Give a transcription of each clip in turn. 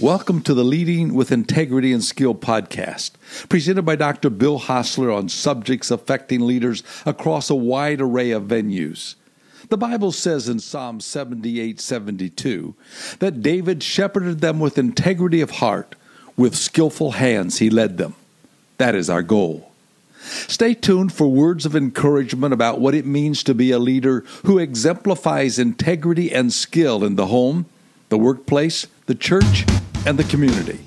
Welcome to the Leading with Integrity and Skill podcast, presented by Dr. Bill Hostler on subjects affecting leaders across a wide array of venues. The Bible says in Psalm 78 72 that David shepherded them with integrity of heart, with skillful hands he led them. That is our goal. Stay tuned for words of encouragement about what it means to be a leader who exemplifies integrity and skill in the home, the workplace, the church, and the community.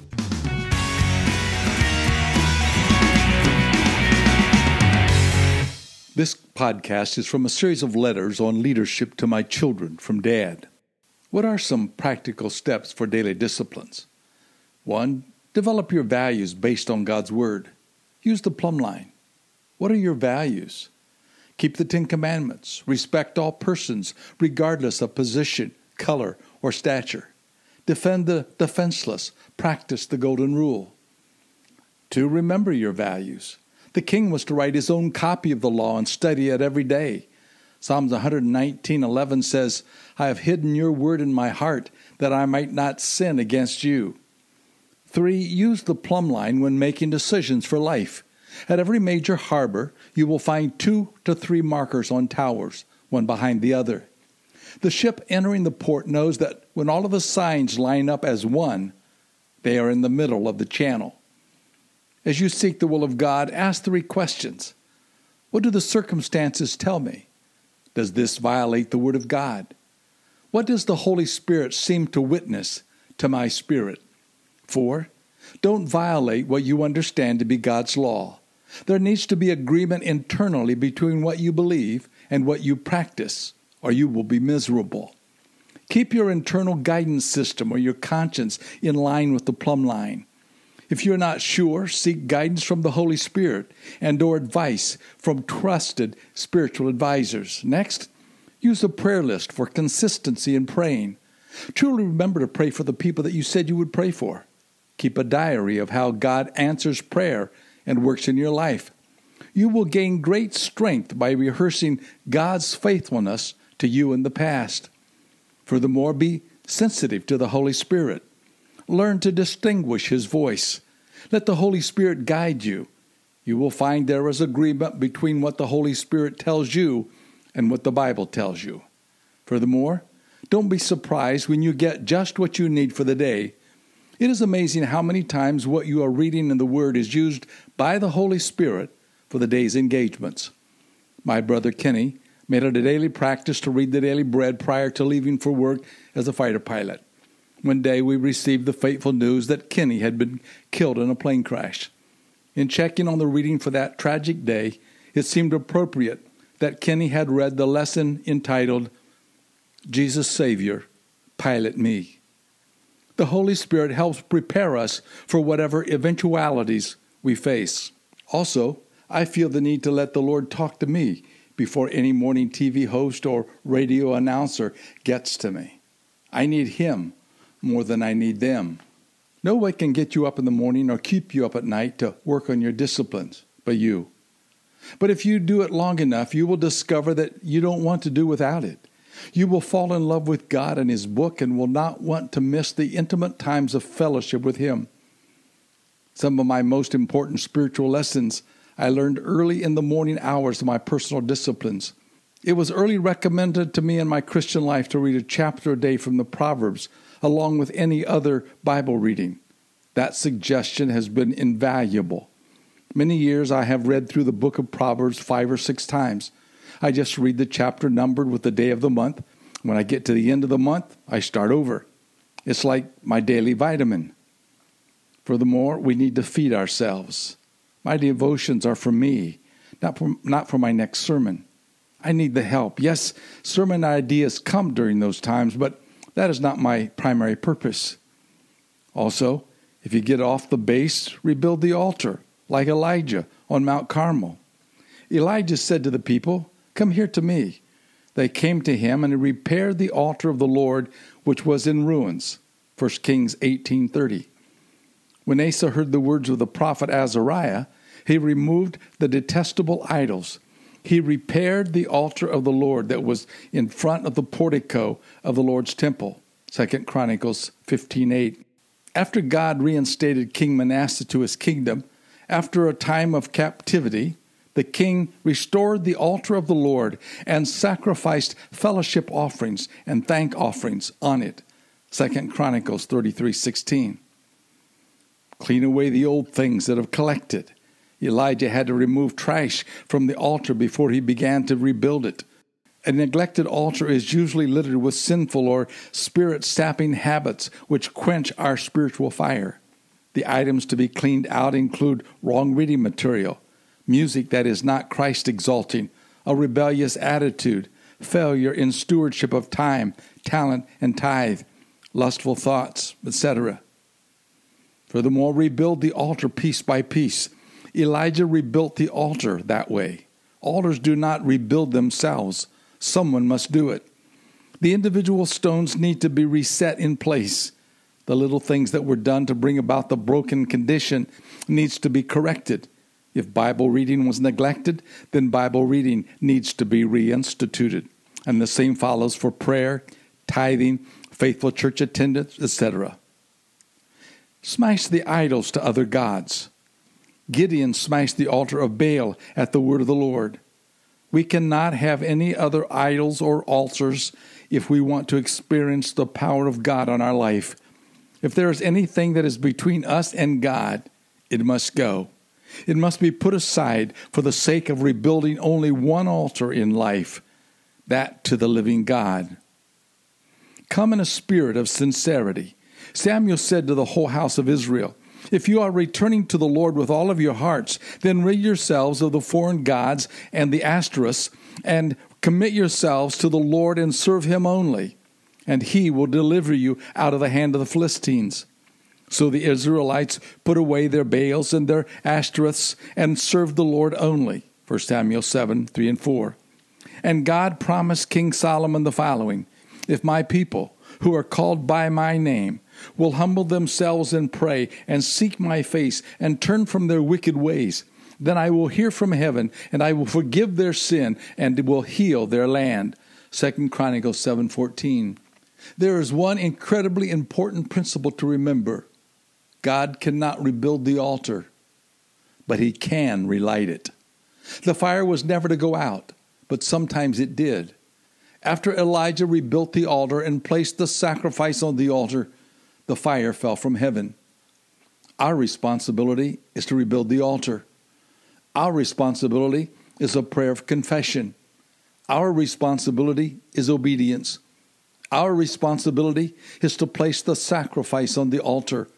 This podcast is from a series of letters on leadership to my children from Dad. What are some practical steps for daily disciplines? One, develop your values based on God's Word. Use the plumb line. What are your values? Keep the Ten Commandments. Respect all persons, regardless of position, color, or stature. Defend the defenseless. Practice the Golden Rule. Two, remember your values. The king was to write his own copy of the law and study it every day. Psalms 119:11 says, "I have hidden your word in my heart that I might not sin against you." 3. Use the plumb line when making decisions for life. At every major harbor, you will find two to three markers on towers, one behind the other. The ship entering the port knows that when all of the signs line up as one, they are in the middle of the channel. As you seek the will of God, ask three questions What do the circumstances tell me? Does this violate the Word of God? What does the Holy Spirit seem to witness to my spirit? Four, don't violate what you understand to be God's law. There needs to be agreement internally between what you believe and what you practice, or you will be miserable. Keep your internal guidance system or your conscience in line with the plumb line. If you're not sure, seek guidance from the Holy Spirit and or advice from trusted spiritual advisors. Next, use a prayer list for consistency in praying. Truly remember to pray for the people that you said you would pray for. Keep a diary of how God answers prayer and works in your life. You will gain great strength by rehearsing God's faithfulness to you in the past. Furthermore, be sensitive to the Holy Spirit. Learn to distinguish His voice. Let the Holy Spirit guide you. You will find there is agreement between what the Holy Spirit tells you and what the Bible tells you. Furthermore, don't be surprised when you get just what you need for the day. It is amazing how many times what you are reading in the Word is used by the Holy Spirit for the day's engagements. My brother Kenny made it a daily practice to read the daily bread prior to leaving for work as a fighter pilot. One day we received the fateful news that Kenny had been killed in a plane crash. In checking on the reading for that tragic day, it seemed appropriate that Kenny had read the lesson entitled, Jesus Savior, Pilot Me. The Holy Spirit helps prepare us for whatever eventualities we face. Also, I feel the need to let the Lord talk to me before any morning TV host or radio announcer gets to me. I need Him more than I need them. No one can get you up in the morning or keep you up at night to work on your disciplines but you. But if you do it long enough, you will discover that you don't want to do without it. You will fall in love with God and His book and will not want to miss the intimate times of fellowship with Him. Some of my most important spiritual lessons I learned early in the morning hours my personal disciplines. It was early recommended to me in my Christian life to read a chapter a day from the Proverbs along with any other Bible reading. That suggestion has been invaluable. Many years I have read through the book of Proverbs five or six times. I just read the chapter numbered with the day of the month. When I get to the end of the month, I start over. It's like my daily vitamin. Furthermore, we need to feed ourselves. My devotions are for me, not for, not for my next sermon. I need the help. Yes, sermon ideas come during those times, but that is not my primary purpose. Also, if you get off the base, rebuild the altar, like Elijah on Mount Carmel. Elijah said to the people, Come here to me. They came to him, and he repaired the altar of the Lord, which was in ruins. 1 Kings 18:30. When Asa heard the words of the prophet Azariah, he removed the detestable idols he repaired the altar of the Lord that was in front of the portico of the Lord's temple. 2 Chronicles 15:8. After God reinstated King Manasseh to his kingdom, after a time of captivity, the king restored the altar of the Lord and sacrificed fellowship offerings and thank offerings on it. 2 Chronicles 33:16. Clean away the old things that have collected. Elijah had to remove trash from the altar before he began to rebuild it. A neglected altar is usually littered with sinful or spirit sapping habits which quench our spiritual fire. The items to be cleaned out include wrong reading material, music that is not Christ exalting, a rebellious attitude, failure in stewardship of time, talent, and tithe, lustful thoughts, etc. Furthermore, rebuild the altar piece by piece. Elijah rebuilt the altar that way. Altars do not rebuild themselves, someone must do it. The individual stones need to be reset in place. The little things that were done to bring about the broken condition needs to be corrected. If Bible reading was neglected, then Bible reading needs to be reinstituted. And the same follows for prayer, tithing, faithful church attendance, etc. Smash the idols to other gods. Gideon smashed the altar of Baal at the word of the Lord. We cannot have any other idols or altars if we want to experience the power of God on our life. If there is anything that is between us and God, it must go. It must be put aside for the sake of rebuilding only one altar in life, that to the living God. Come in a spirit of sincerity. Samuel said to the whole house of Israel, If you are returning to the Lord with all of your hearts, then rid yourselves of the foreign gods and the Ashtoreths, and commit yourselves to the Lord and serve him only, and he will deliver you out of the hand of the Philistines. So the Israelites put away their Baals and their Ashtoreths and served the Lord only. 1 Samuel 7 3 and 4. And God promised King Solomon the following If my people, who are called by my name, will humble themselves and pray and seek my face and turn from their wicked ways, then I will hear from heaven and I will forgive their sin and will heal their land. 2 Chronicles 7:14. There is one incredibly important principle to remember. God cannot rebuild the altar, but he can relight it. The fire was never to go out, but sometimes it did. After Elijah rebuilt the altar and placed the sacrifice on the altar, the fire fell from heaven. Our responsibility is to rebuild the altar. Our responsibility is a prayer of confession. Our responsibility is obedience. Our responsibility is to place the sacrifice on the altar.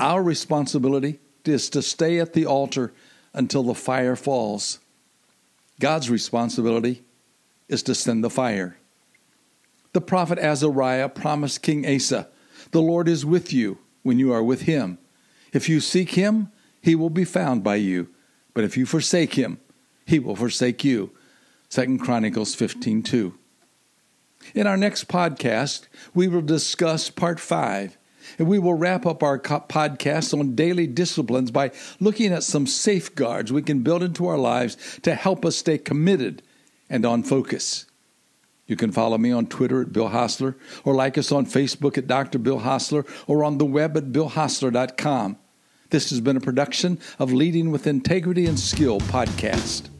Our responsibility is to stay at the altar until the fire falls. God's responsibility is to send the fire. The prophet Azariah promised King Asa, The Lord is with you when you are with him. If you seek him, he will be found by you. But if you forsake him, he will forsake you. 2 Chronicles 15:2. In our next podcast, we will discuss part 5 and we will wrap up our podcast on daily disciplines by looking at some safeguards we can build into our lives to help us stay committed and on focus. You can follow me on Twitter at Bill Hostler or like us on Facebook at Dr. Bill Hostler or on the web at BillHostler.com. This has been a production of Leading with Integrity and Skill podcast.